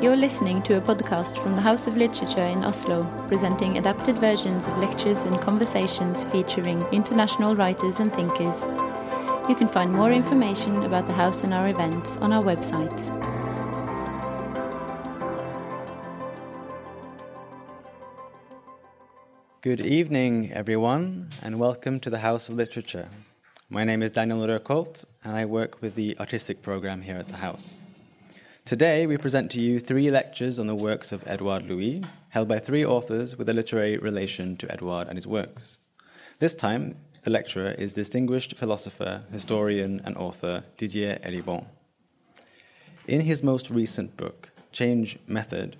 You're listening to a podcast from the House of Literature in Oslo, presenting adapted versions of lectures and conversations featuring international writers and thinkers. You can find more information about the house and our events on our website. Good evening, everyone, and welcome to the House of Literature. My name is Daniel Røkholt, and I work with the artistic program here at the House. Today, we present to you three lectures on the works of Edouard Louis, held by three authors with a literary relation to Edouard and his works. This time, the lecturer is distinguished philosopher, historian, and author Didier Eribon. In his most recent book, Change Method,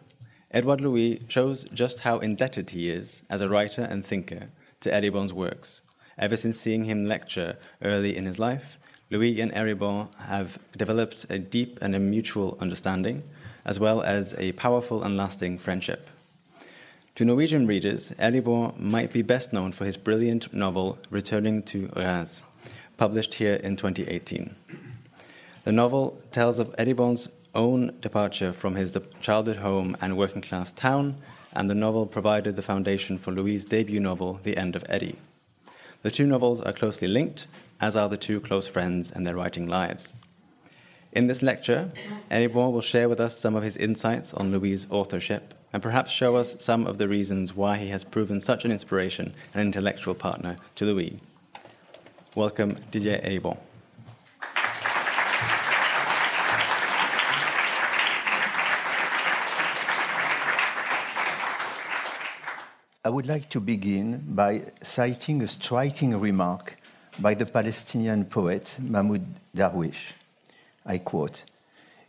Edouard Louis shows just how indebted he is as a writer and thinker to Eribon's works Ever since seeing him lecture early in his life, Louis and Eribon have developed a deep and a mutual understanding, as well as a powerful and lasting friendship. To Norwegian readers, Eribon might be best known for his brilliant novel Returning to Reims, published here in 2018. The novel tells of Eribon's own departure from his childhood home and working class town, and the novel provided the foundation for Louis' debut novel, The End of Eddie. The two novels are closely linked, as are the two close friends and their writing lives. In this lecture, Eribon will share with us some of his insights on Louis' authorship and perhaps show us some of the reasons why he has proven such an inspiration and intellectual partner to Louis. Welcome, Didier Eribon. I would like to begin by citing a striking remark by the Palestinian poet Mahmoud Darwish. I quote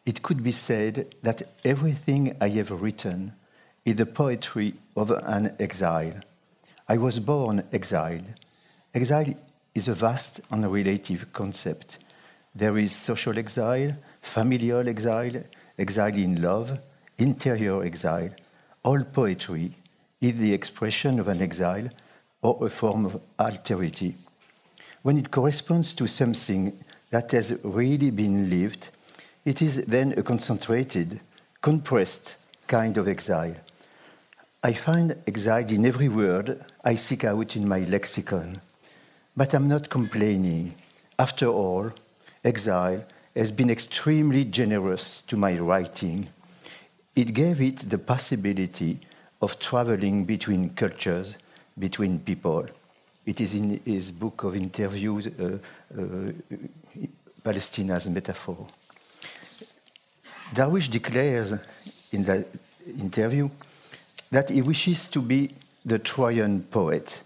It could be said that everything I have written is the poetry of an exile. I was born exiled. Exile is a vast and relative concept. There is social exile, familial exile, exile in love, interior exile. All poetry is the expression of an exile or a form of alterity. When it corresponds to something that has really been lived, it is then a concentrated, compressed kind of exile. I find exile in every word I seek out in my lexicon. But I'm not complaining. After all, exile has been extremely generous to my writing. It gave it the possibility of traveling between cultures, between people. It is in his book of interviews, uh, uh, Palestine as a metaphor. Darwish declares in that interview that he wishes to be the Trojan poet,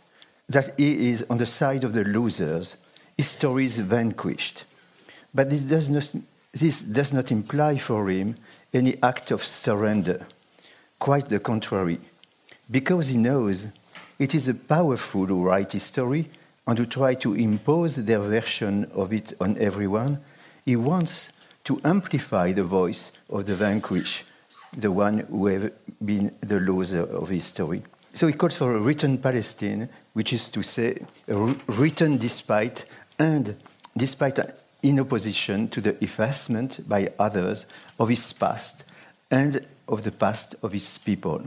that he is on the side of the losers, his story is vanquished. But this does not, this does not imply for him any act of surrender. Quite the contrary. Because he knows it is a powerful write history and who try to impose their version of it on everyone, he wants to amplify the voice of the vanquished, the one who have been the loser of history. So he calls for a written Palestine, which is to say, written despite and despite in opposition to the effacement by others of his past and of the past of his people.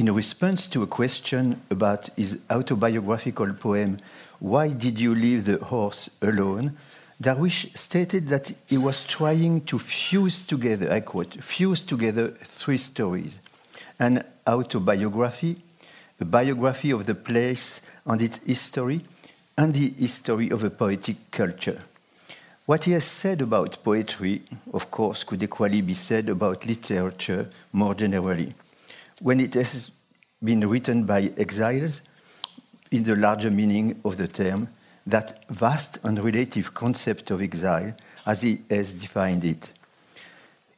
In response to a question about his autobiographical poem, Why Did You Leave the Horse Alone? Darwish stated that he was trying to fuse together, I quote, fuse together three stories an autobiography, a biography of the place and its history, and the history of a poetic culture. What he has said about poetry, of course, could equally be said about literature more generally. When it has been written by exiles, in the larger meaning of the term, that vast and relative concept of exile as he has defined it.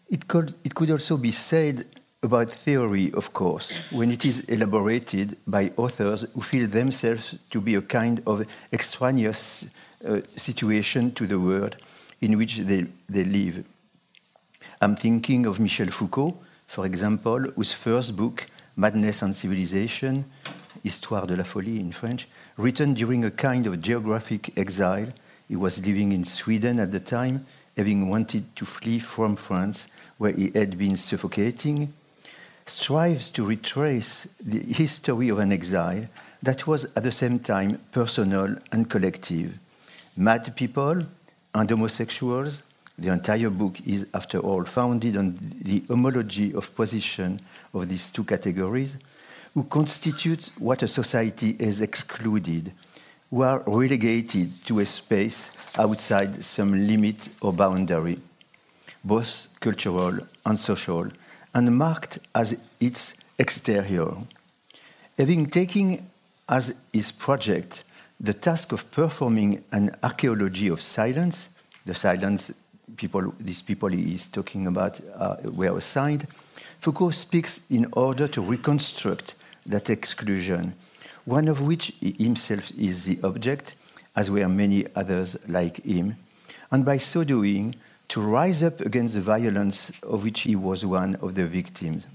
It could, it could also be said about theory, of course, when it is elaborated by authors who feel themselves to be a kind of extraneous uh, situation to the world in which they, they live. I'm thinking of Michel Foucault, for example, whose first book, Madness and Civilization, Histoire de la Folie in French, written during a kind of geographic exile. He was living in Sweden at the time, having wanted to flee from France, where he had been suffocating, strives to retrace the history of an exile that was at the same time personal and collective. Mad people and homosexuals, the entire book is, after all, founded on the homology of position of these two categories, who constitute what a society has excluded, who are relegated to a space outside some limit or boundary, both cultural and social, and marked as its exterior. Having taken as his project the task of performing an archaeology of silence, the silence people, these people he is talking about uh, were assigned, Foucault speaks in order to reconstruct that exclusion, one of which he himself is the object, as were many others like him, and by so doing, to rise up against the violence of which he was one of the victims.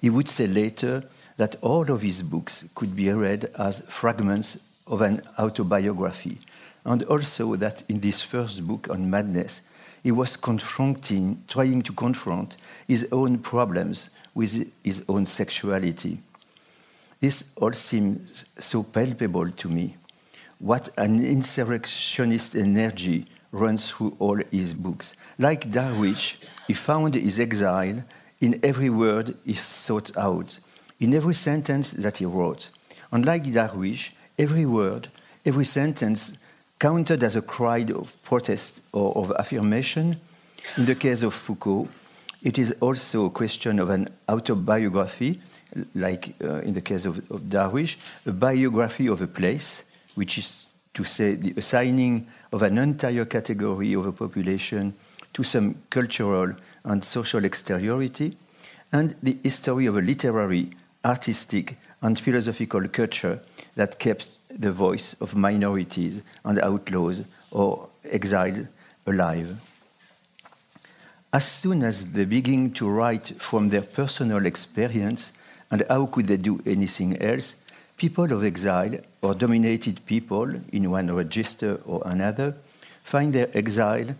He would say later that all of his books could be read as fragments of an autobiography, and also that in this first book on madness, he was confronting, trying to confront his own problems with his own sexuality. This all seems so palpable to me. What an insurrectionist energy runs through all his books. Like Darwish, he found his exile in every word he sought out, in every sentence that he wrote. Unlike Darwish, every word, every sentence counted as a cry of protest or of affirmation. In the case of Foucault, it is also a question of an autobiography, like uh, in the case of, of, Darwish, a biography of a place, which is to say the assigning of an entire category of a population to some cultural and social exteriority, and the history of a literary, artistic, and philosophical culture that kept the voice of minorities and outlaws or exiled alive. As soon as they begin to write from their personal experience, and how could they do anything else, people of exile or dominated people in one register or another find their exile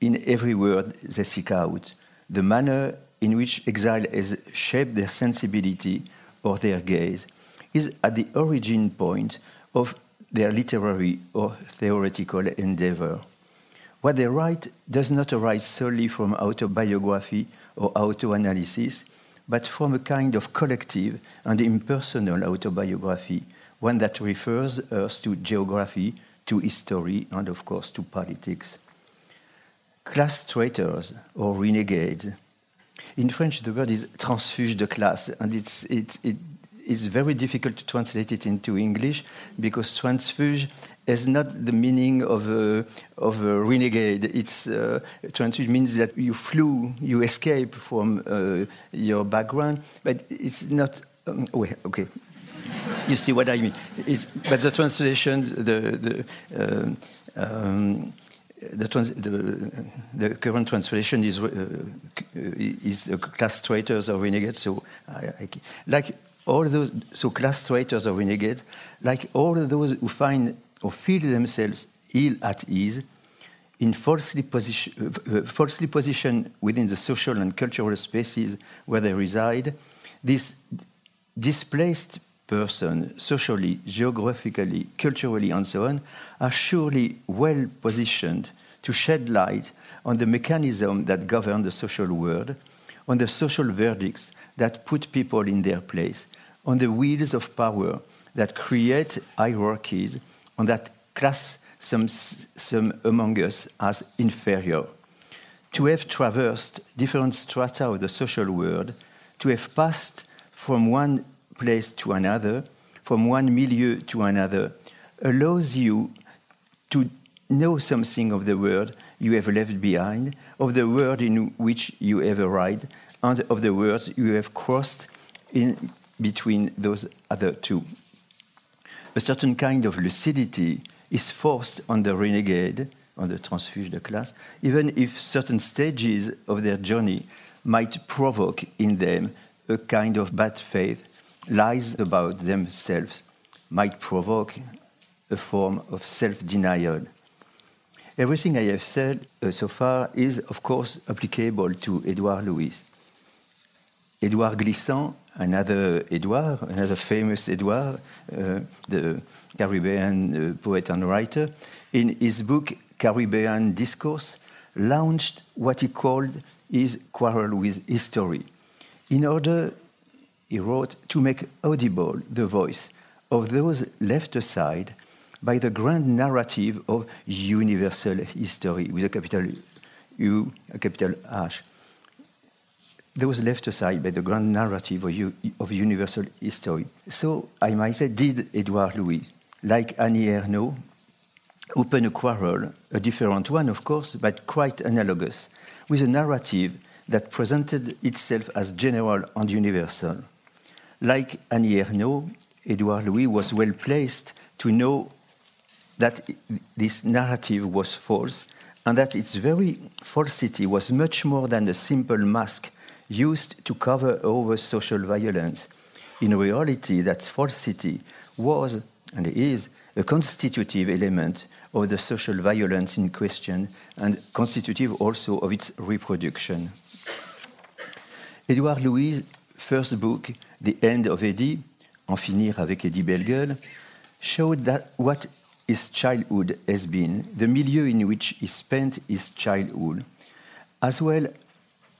in every word they seek out, the manner in which exile has shaped their sensibility or their gaze, is at the origin point of their literary or theoretical endeavor. What they write does not arise solely from autobiography or autoanalysis, but from a kind of collective and impersonal autobiography, one that refers us to geography, to history, and of course to politics. Class traitors or renegades. In French, the word is transfuge de classe, and it's, it, it it's very difficult to translate it into English because transfuge has not the meaning of a, of a renegade. It's uh, transfuge means that you flew, you escape from uh, your background, but it's not. Um, wait, okay. you see what I mean? It's, but the translation, the the. Um, um, the, the, the, current translation is uh, is class traitors or renegades. So, I, I, like all those, so class traitors or renegades, like all those who find or feel themselves ill at ease, in falsely, position, uh, falsely positioned within the social and cultural spaces where they reside, this displaced person, socially, geographically, culturally, and so on, are surely well positioned to shed light on the mechanism that govern the social world, on the social verdicts that put people in their place, on the wheels of power that create hierarchies, and that class some, some among us as inferior. To have traversed different strata of the social world, to have passed from one place to another, from one milieu to another, allows you to know something of the world you have left behind, of the world in which you have arrived, and of the world you have crossed in between those other two. A certain kind of lucidity is forced on the renegade, on the transfuge de classe, even if certain stages of their journey might provoke in them a kind of bad faith, lies about themselves, might provoke a form of self denial. Everything I have said uh, so far is, of course, applicable to Edouard Louis. Edouard Glissant, another Edouard, another famous Edouard, uh, the Caribbean uh, poet and writer, in his book Caribbean Discourse, launched what he called his quarrel with history. In order, he wrote, to make audible the voice of those left aside by the grand narrative of universal history, with a capital U, a capital H. Those left aside by the grand narrative of, of universal history. So I might say, did Edouard Louis, like Annie Ernaux, open a quarrel, a different one, of course, but quite analogous, with a narrative that presented itself as general and universal. Like Annie Ernaux, Edouard Louis was well placed to know that this narrative was false and that its very falsity was much more than a simple mask used to cover over social violence. In reality, that falsity was and is a constitutive element of the social violence in question and constitutive also of its reproduction. Edouard Louis' first book, The End of Eddie, En finir avec Eddie Bellegueule, showed that what his childhood has been, the milieu in which he spent his childhood, as well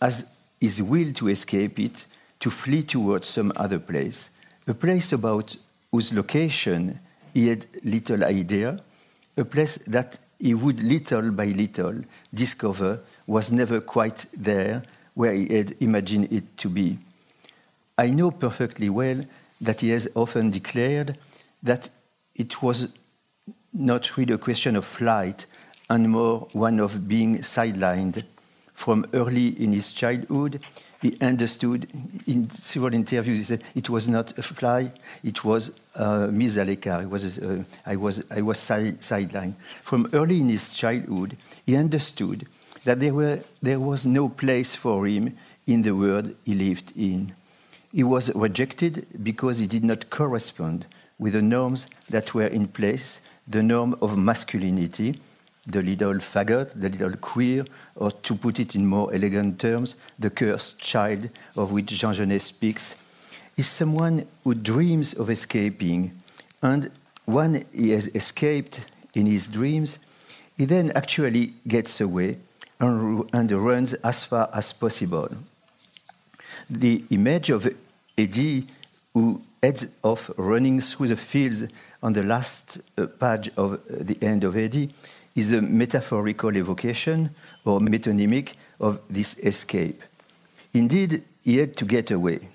as his will to escape it, to flee towards some other place, a place about whose location he had little idea, a place that he would little by little discover was never quite there where he had imagined it to be. I know perfectly well that he has often declared that it was not really a question of flight and more one of being sidelined. From early in his childhood, he understood in several interviews, he said it was not a fly, it was uh, l'écart. Was, uh, I was, I was side, sidelined. From early in his childhood, he understood that there, were, there was no place for him in the world he lived in. He was rejected because he did not correspond with the norms that were in place the norm of masculinity, the little faggot, the little queer, or to put it in more elegant terms, the cursed child of which Jean Genet speaks, is someone who dreams of escaping, and when he has escaped in his dreams, he then actually gets away and, and runs as far as possible. The image of Eddie, who heads off running through the fields on the last uh, page of uh, the end of Eddie is a metaphorical evocation or metonymic of this escape. Indeed, he had to get away,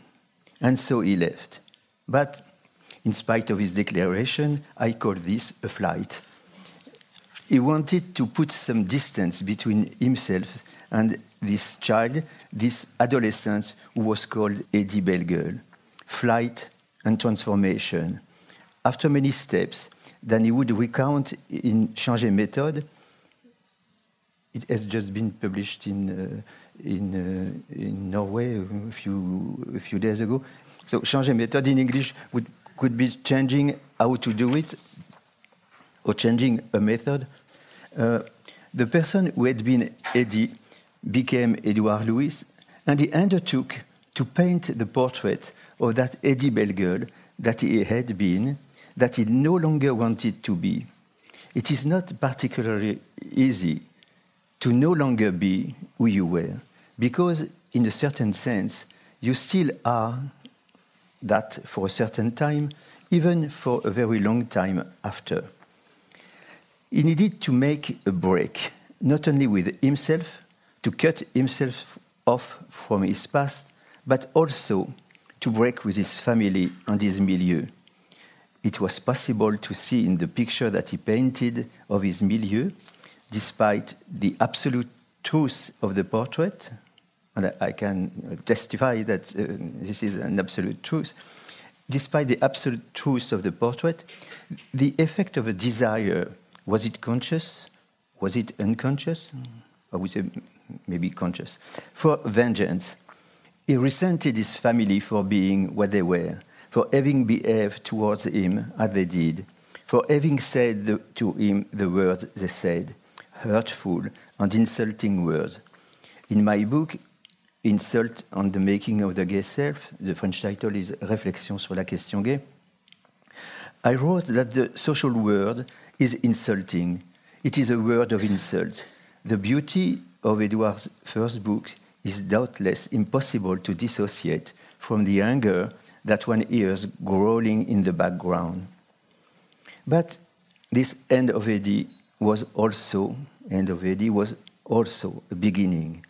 and so he left. But in spite of his declaration, I call this a flight. He wanted to put some distance between himself and this child, this adolescent who was called Eddie Bellegueule. Flight and transformation after many steps, then he would recount in Changer Method. It has just been published in, uh, in, uh, in Norway a few, a few days ago. So Changer Method in English would, could be changing how to do it or changing a method. Uh, the person who had been Eddie became Edouard Louis, and he undertook to paint the portrait of that Eddie Bellegueule that he had been that he no longer wanted to be. It is not particularly easy to no longer be who you were, because in a certain sense, you still are that for a certain time, even for a very long time after. He needed to make a break, not only with himself, to cut himself off from his past, but also to break with his family and his milieu it was possible to see in the picture that he painted of his milieu, despite the absolute truth of the portrait, and I can testify that uh, this is an absolute truth, despite the absolute truth of the portrait, the effect of a desire, was it conscious? Was it unconscious? I would say maybe conscious. For vengeance. He resented his family for being what they were for having behaved towards him as they did, for having said the, to him the words they said, hurtful, and insulting words. In my book, Insult on the Making of the Gay Self, the French title is Réflexions sur la question gay, I wrote that the social word is insulting. It is a word of insult. The beauty of Edouard's first book is doubtless impossible to dissociate from the anger that one hears growling in the background. But this end of Eddie was also end of Eddie was also a beginning.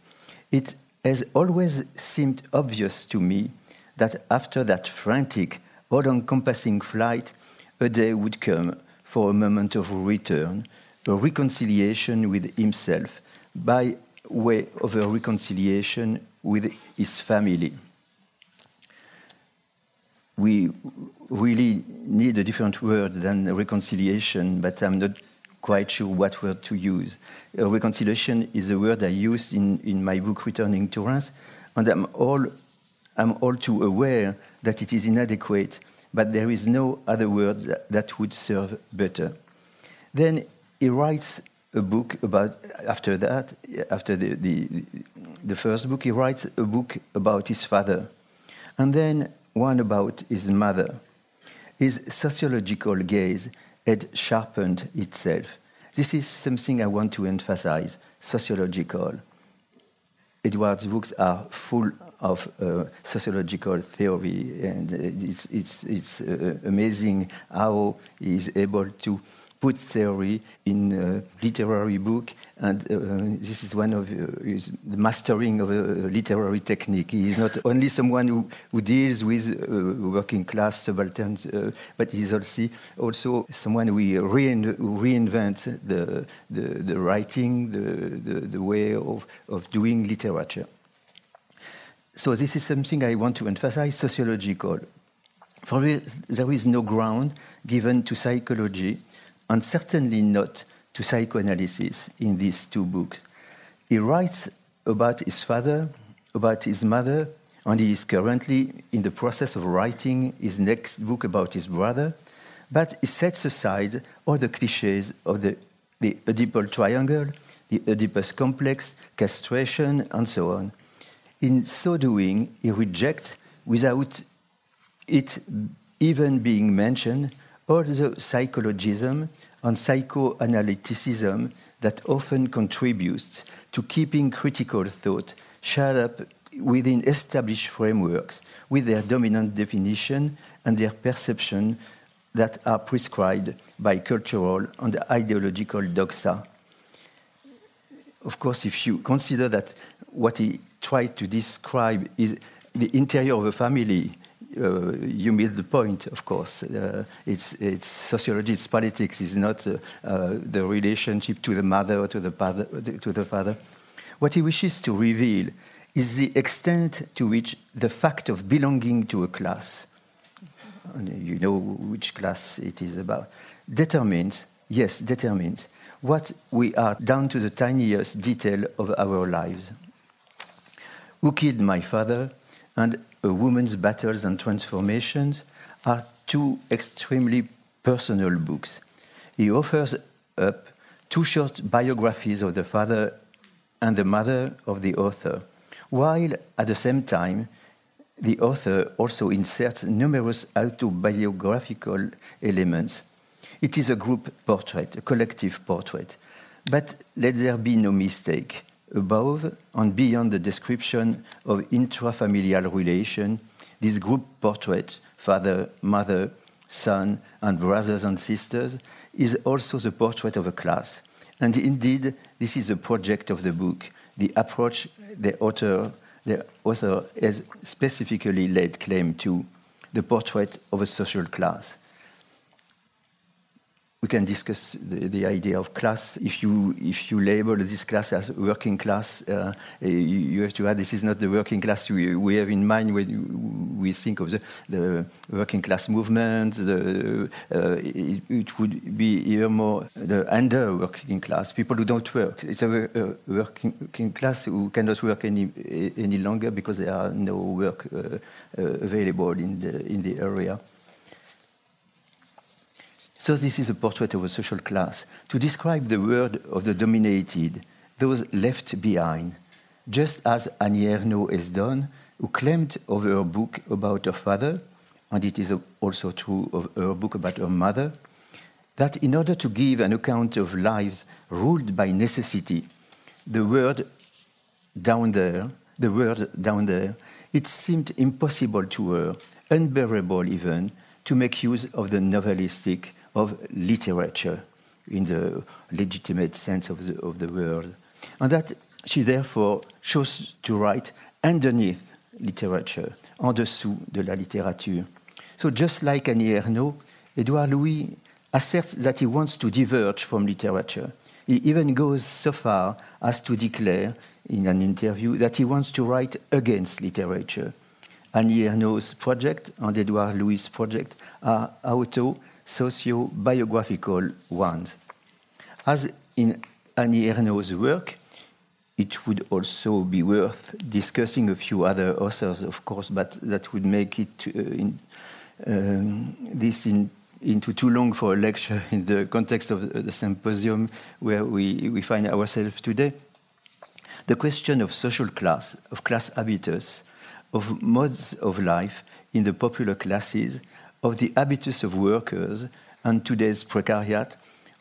It has always seemed obvious to me that after that frantic, all-encompassing flight, a day would come for a moment of return, a reconciliation with himself by way of a reconciliation with his family. We really need a different word than reconciliation, but I'm not quite sure what word to use. Reconciliation is a word I used in, in my book Returning to Reims, and I'm all, I'm all too aware that it is inadequate, but there is no other word that, that would serve better. Then he writes a book about after that after the, the, the first book he writes a book about his father. And then one about his mother. His sociological gaze had sharpened itself. This is something i want to emphasize sociological. Edouard's books are full of uh, sociological theory and it's, it's, it's uh, amazing how he is able to put theory in a literary book, and uh, this is one of uh, his mastering of a literary technique. He is not only someone who, who deals with uh, working class subalterns, uh, but he's also also someone who, rein, who reinvents the, the, the writing, the, the, the way of, of doing literature. So this is something I want to emphasize, sociological. For there is no ground given to psychology and certainly not to psychoanalysis in these two books. He writes about his father, about his mother, and he is currently in the process of writing his next book about his brother, but he sets aside all the cliches of the, the Oedipal triangle, the Oedipus complex, castration, and so on. In so doing, he rejects, without it even being mentioned, all the psychologism and psychoanalyticism that often contributes to keeping critical thought shut up within established frameworks with their dominant definition and their perception that are prescribed by cultural and ideological doxa. Of course, if you consider that what he tried to describe is the interior of a family, you made the point, of course. Uh, it's, it's sociology, it's politics, it's not uh, uh, the relationship to the mother or to the, father, to the father. What he wishes to reveal is the extent to which the fact of belonging to a class, you know which class it is about, determines, yes, determines what we are down to the tiniest detail of our lives. Who killed my father? And a woman's battles and transformations are two extremely personal books. He offers up two short biographies of the father and the mother of the author, while at the same time, the author also inserts numerous autobiographical elements. It is a group portrait, a collective portrait. But let there be no mistake above and beyond the description of intrafamilial relation, this group portrait, father, mother, son, and brothers and sisters, is also the portrait of a class. And indeed, this is the project of the book, the approach the author, the author has specifically laid claim to, the portrait of a social class we can discuss the, the, idea of class. If you if you label this class as working class, uh, you, you, have to add this is not the working class we, we have in mind when we think of the, the working class movement. The, uh, it, it, would be even more the under working class, people who don't work. It's a, a working class who cannot work any any longer because there are no work uh, uh available in the in the area. So, this is a portrait of a social class. To describe the world of the dominated, those left behind, just as Annie Ernaux has done, who claimed of her book about her father, and it is also true of her book about her mother, that in order to give an account of lives ruled by necessity, the world down there, the world down there, it seemed impossible to her, unbearable even, to make use of the novelistic of literature in the legitimate sense of the, of the word. And that she therefore chose to write underneath literature, en dessous de la littérature. So just like Annie Ernaux, Edouard Louis asserts that he wants to diverge from literature. He even goes so far as to declare in an interview that he wants to write against literature. Annie Ernaux's project and Edouard Louis' project are auto socio biographical ones. As in Annie Ernaux's work, it would also be worth discussing a few other authors, of course, but that would make it uh, in, um, this in, into too long for a lecture in the context of the symposium where we, we find ourselves today. The question of social class, of class habitus, of modes of life in the popular classes, of the habitus of workers, and today's precariat,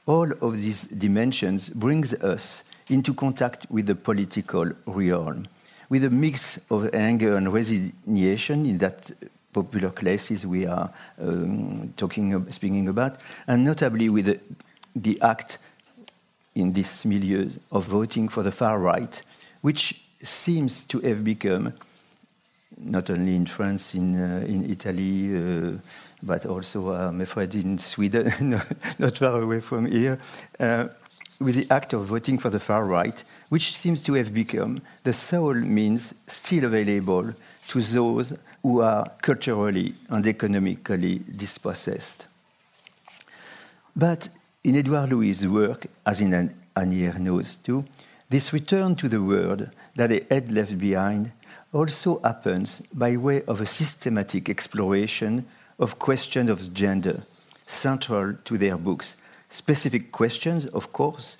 all of these dimensions brings us into contact with the political realm, with a mix of anger and resignation in that popular classes we are um, talking, speaking about, and notably with the, the act in this milieu of voting for the far right, which seems to have become, not only in France, in, uh, in Italy, uh, but also, uh, I'm afraid, in Sweden, not far away from here, uh, with the act of voting for the far right, which seems to have become the sole means still available to those who are culturally and economically dispossessed. But in Edouard Louis' work, as in Annie Ernaux's too, this return to the world that they had left behind also happens by way of a systematic exploration of questions of gender, central to their books. Specific questions, of course,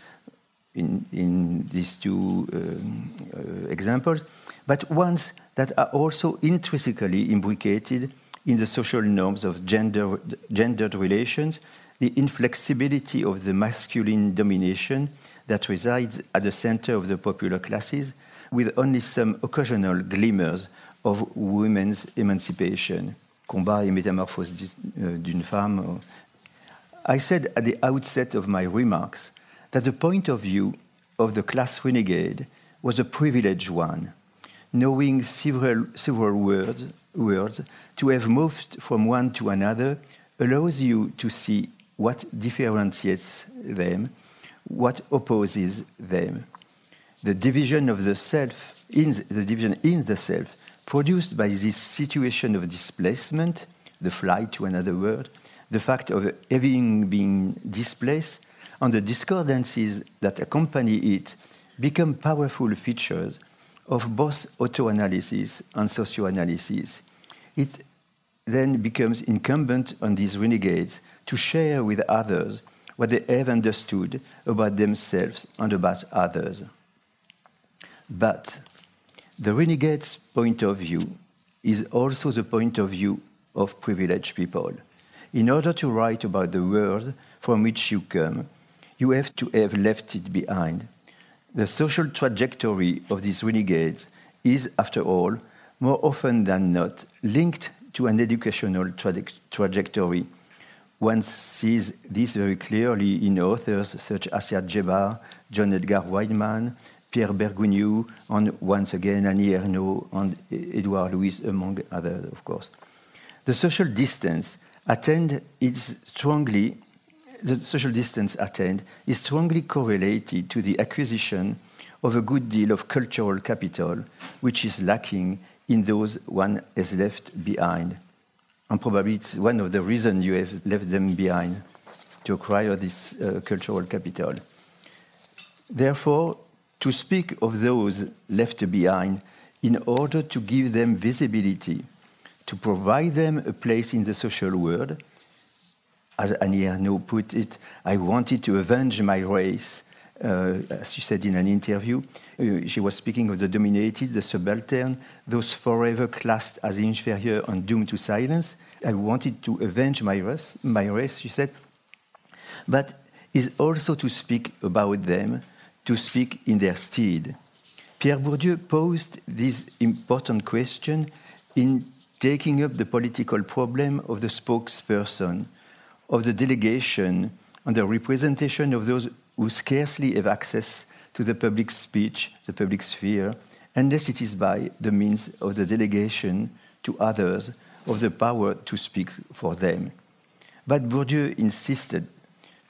in, in these two um, uh, examples, but ones that are also intrinsically imbricated in the social norms of gender, gendered relations, the inflexibility of the masculine domination that resides at the center of the popular classes, with only some occasional glimmers of women's emancipation. Combat et métamorphose euh, d'une femme. Euh. I said at the outset of my remarks that the point of view of the class renegade was a privileged one, knowing several, several words, words to have moved from one to another allows you to see what differentiates them, what opposes them. The division of the self, in the division in the self, produced by this situation of displacement, the flight to another world, the fact of having been displaced, and the discordances that accompany it become powerful features of both autoanalysis and socioanalysis. It then becomes incumbent on these renegades to share with others what they have understood about themselves and about others. But the renegade's point of view is also the point of view of privileged people. In order to write about the world from which you come, you have to have left it behind. The social trajectory of these renegades is, after all, more often than not linked to an educational tra trajectory. One sees this very clearly in authors such as Assia Djebar, John Edgar Wideman, Pierre Bergounioux, and once again Annie Ernaux and Edouard Louis, among others, of course. The social distance attained is strongly the social distance attained is strongly correlated to the acquisition of a good deal of cultural capital, which is lacking in those one has left behind. And probably it's one of the reasons you have left them behind to acquire this uh, cultural capital. Therefore, to speak of those left behind in order to give them visibility, to provide them a place in the social world, as Annie Ernaux put it, I wanted to avenge my race. Uh, as she said in an interview, uh, she was speaking of the dominated, the subaltern, those forever classed as inferior and doomed to silence. I wanted to avenge my race, my race, she said, but is also to speak about them, to speak in their stead. Pierre Bourdieu posed this important question in taking up the political problem of the spokesperson, of the delegation, and the representation of those who scarcely have access to the public speech, the public sphere, unless it is by the means of the delegation to others of the power to speak for them. But Bourdieu insisted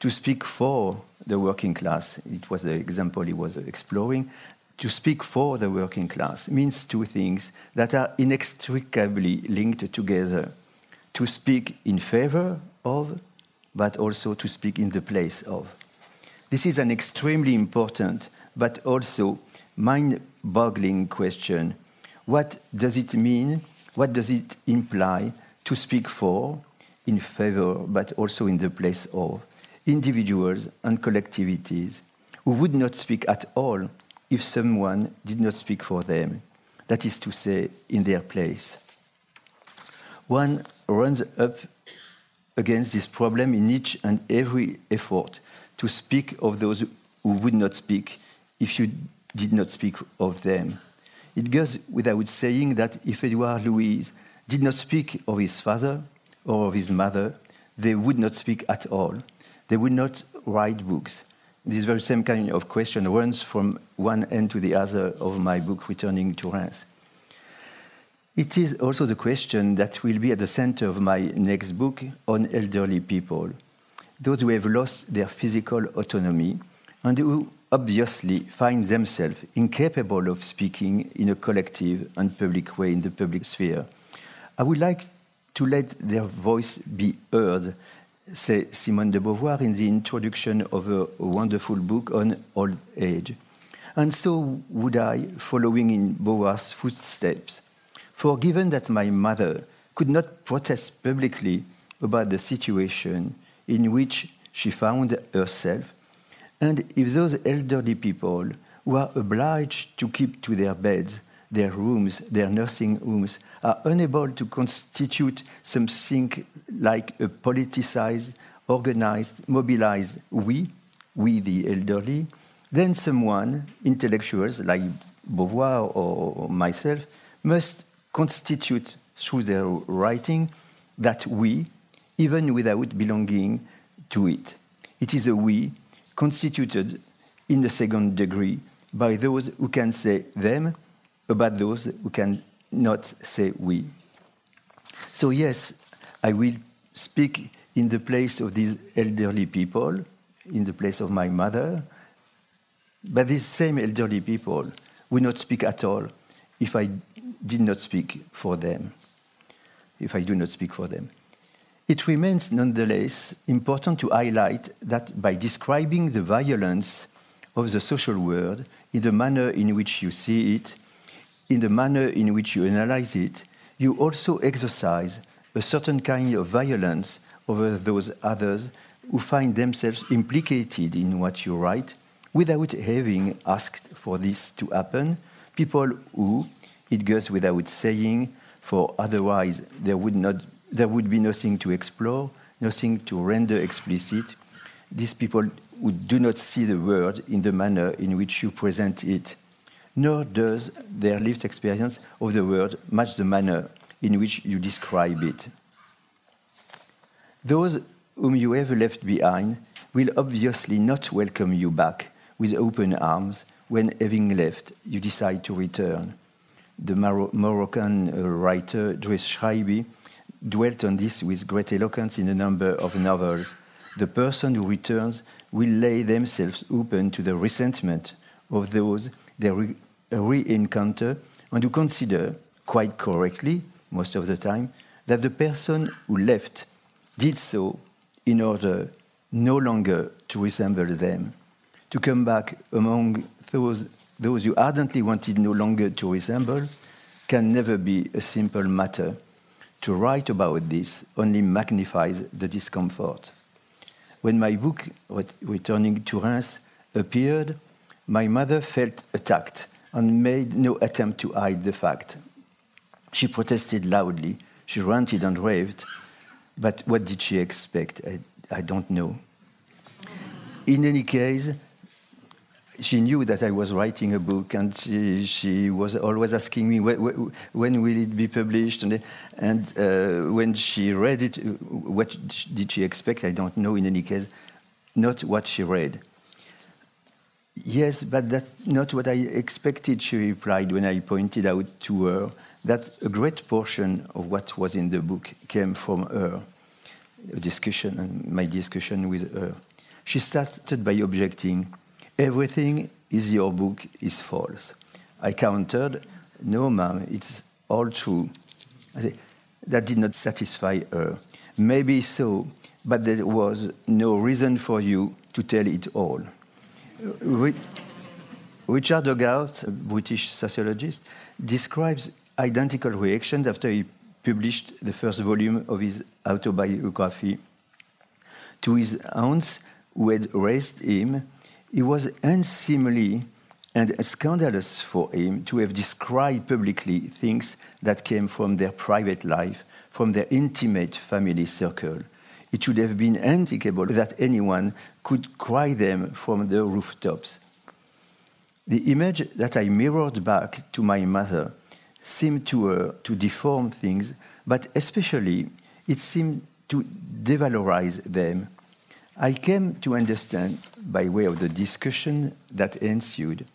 to speak for the working class. It was the example he was exploring. To speak for the working class means two things that are inextricably linked together. To speak in favor of, but also to speak in the place of. This is an extremely important but also mind boggling question. What does it mean? What does it imply to speak for, in favor, but also in the place of? Individuals and collectivities who would not speak at all if someone did not speak for them, that is to say, in their place. One runs up against this problem in each and every effort to speak of those who would not speak if you did not speak of them. It goes without saying that if Edouard Louis did not speak of his father or of his mother, they would not speak at all they would not write books. This very same kind of question runs from one end to the other of my book, Returning to Reims. It is also the question that will be at the center of my next book on elderly people, those who have lost their physical autonomy and who obviously find themselves incapable of speaking in a collective and public way in the public sphere. I would like to let their voice be heard say Simone de Beauvoir in the introduction of a wonderful book on old age. And so would I, following in Beauvoir's footsteps. For given that my mother could not protest publicly about the situation in which she found herself, and if those elderly people were obliged to keep to their beds, their rooms, their nursing homes, are unable to constitute something like a politicized, organized, mobilized we, we the elderly, then someone, intellectuals like Beauvoir or myself, must constitute through their writing that we, even without belonging to it. It is a we constituted in the second degree by those who can say them about those who can not say we. So, yes, I will speak in the place of these elderly people, in the place of my mother, but these same elderly people will not speak at all if I did not speak for them, if I do not speak for them. It remains nonetheless important to highlight that by describing the violence of the social world in the manner in which you see it, in the manner in which you analyze it, you also exercise a certain kind of violence over those others who find themselves implicated in what you write without having asked for this to happen. People who, it goes without saying, for otherwise there would, not, there would be nothing to explore, nothing to render explicit. These people who do not see the world in the manner in which you present it nor does their lived experience of the world match the manner in which you describe it. Those whom you have left behind will obviously not welcome you back with open arms when, having left, you decide to return. The Mar Moroccan uh, writer Driss Chraïbi dwelt on this with great eloquence in a number of novels. The person who returns will lay themselves open to the resentment of those they a re-encounter and to consider, quite correctly, most of the time, that the person who left did so in order no longer to resemble them. To come back among those, those you ardently wanted no longer to resemble can never be a simple matter. to write about this only magnifies the discomfort. When my book, Returning to Reims, appeared, my mother felt attacked and made no attempt to hide the fact. She protested loudly, she ranted and raved, but what did she expect? I, I don't know. In any case, she knew that I was writing a book, and she, she was always asking me when, when will it be published. And, and uh, when she read it, what did she expect? I don't know. In any case, not what she read. Yes, but that's not what I expected, she replied when I pointed out to her that a great portion of what was in the book came from her a discussion and my discussion with her. She started by objecting everything is your book is false. I countered, no, ma'am, it's all true. That did not satisfy her. Maybe so, but there was no reason for you to tell it all. Richard Hoggart, a British sociologist, describes identical reactions after he published the first volume of his autobiography. To his aunts who had raised him, it was unseemly and scandalous for him to have described publicly things that came from their private life, from their intimate family circle. It should have been unthinkable that anyone could cry them from the rooftops. The image that I mirrored back to my mother seemed to her to deform things, but especially it seemed to devalorize them I came to understand, by way of the discussion that ensued,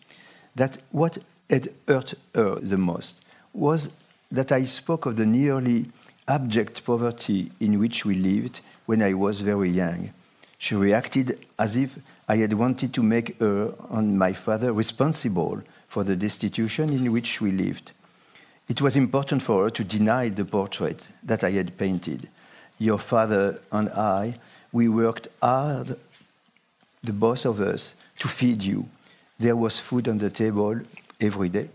that what had hurt her the most was that I spoke of the nearly abject poverty in which we lived when I was very young. She reacted as if I had wanted to make her and my father responsible for the destitution in which we lived. It was important for her to deny the portrait that I had painted. Your father and I we worked hard, the both of us, to feed you. There was food on the table every day.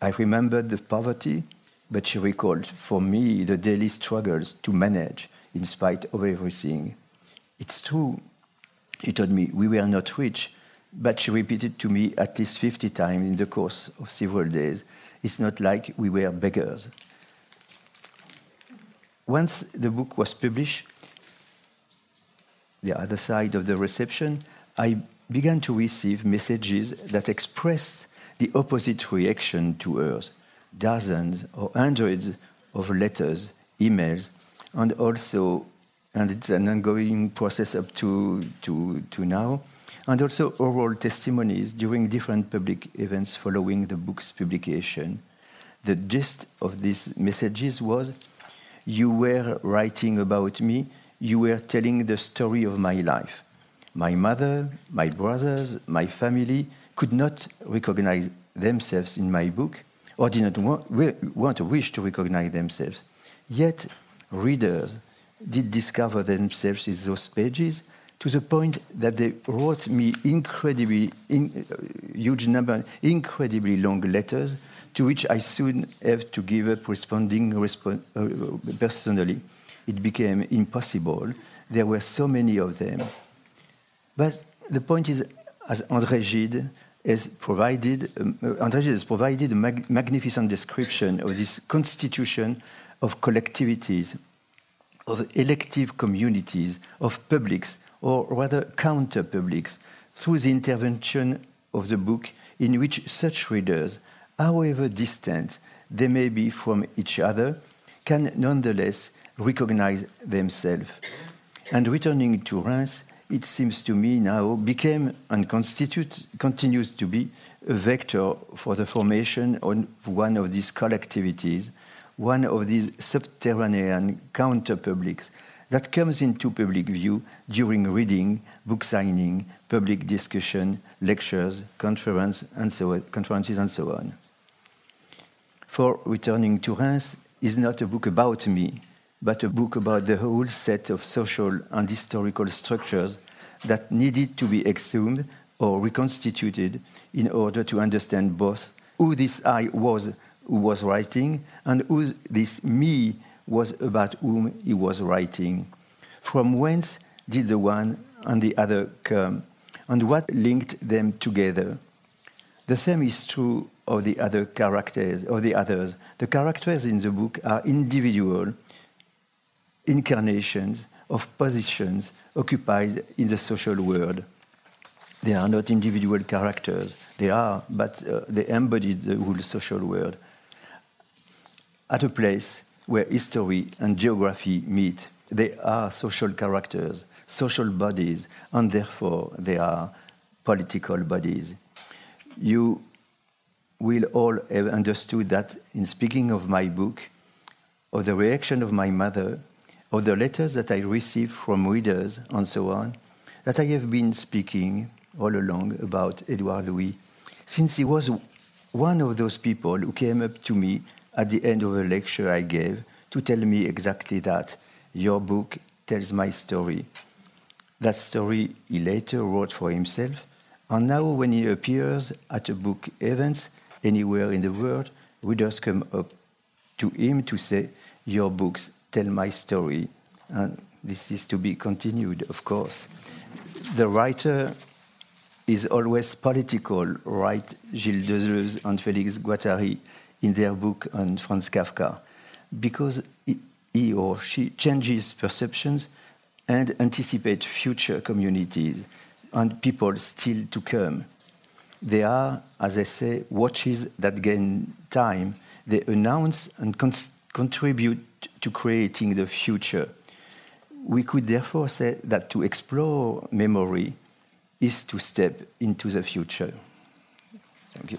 I remembered the poverty, but she recalled for me the daily struggles to manage in spite of everything. It's true, she told me, we were not rich, but she repeated to me at least 50 times in the course of several days. It's not like we were beggars. Once the book was published, the other side of the reception, I began to receive messages that expressed the opposite reaction to hers dozens or hundreds of letters, emails, and also, and it's an ongoing process up to, to, to now, and also oral testimonies during different public events following the book's publication. The gist of these messages was You were writing about me you were telling the story of my life. My mother, my brothers, my family could not recognize themselves in my book or did not want, want wish to recognize themselves. Yet, readers did discover themselves in those pages to the point that they wrote me incredibly, in, uh, huge number, incredibly long letters to which I soon have to give up responding uh, personally it became impossible. There were so many of them. But the point is, as André Gide has provided, um, uh, André Gide has provided a mag magnificent description of this constitution of collectivities, of elective communities, of publics, or rather counter publics, through the intervention of the book in which such readers, however distant they may be from each other, can nonetheless recognize themselves. And returning to Reims, it seems to me now, became and continues to be a vector for the formation of one of these collectivities, one of these subterranean counter-publics that comes into public view during reading, book signing, public discussion, lectures, conference, and so on, conferences, and so on. For Returning to Reims is not a book about me, but a book about the whole set of social and historical structures that needed to be exhumed or reconstituted in order to understand both who this I was who was writing and who this me was about whom he was writing. From whence did the one and the other come, and what linked them together? The same is true of the other characters, of the others. The characters in the book are individual incarnations of positions occupied in the social world. They are not individual characters. They are, but uh, they embody the whole social world. At a place where history and geography meet, they are social characters, social bodies, and therefore they are political bodies. You will all have understood that in speaking of my book, of the reaction of my mother, of the letters that I receive from readers, and so on, that I have been speaking all along about Edouard Louis, since he was one of those people who came up to me at the end of a lecture I gave to tell me exactly that. Your book tells my story. That story he later wrote for himself, and now when he appears at a book events anywhere in the world, readers come up to him to say, Your books tell my story. And this is to be continued, of course. The writer is always political, write Gilles Deleuze and Félix Guattari in their book on Franz Kafka, because he or she changes perceptions and anticipates future communities and people still to come. They are, as I say, watches that gain time. They announce and con contribute to creating the future. We could therefore say that to explore memory is to step into the future. Thank you.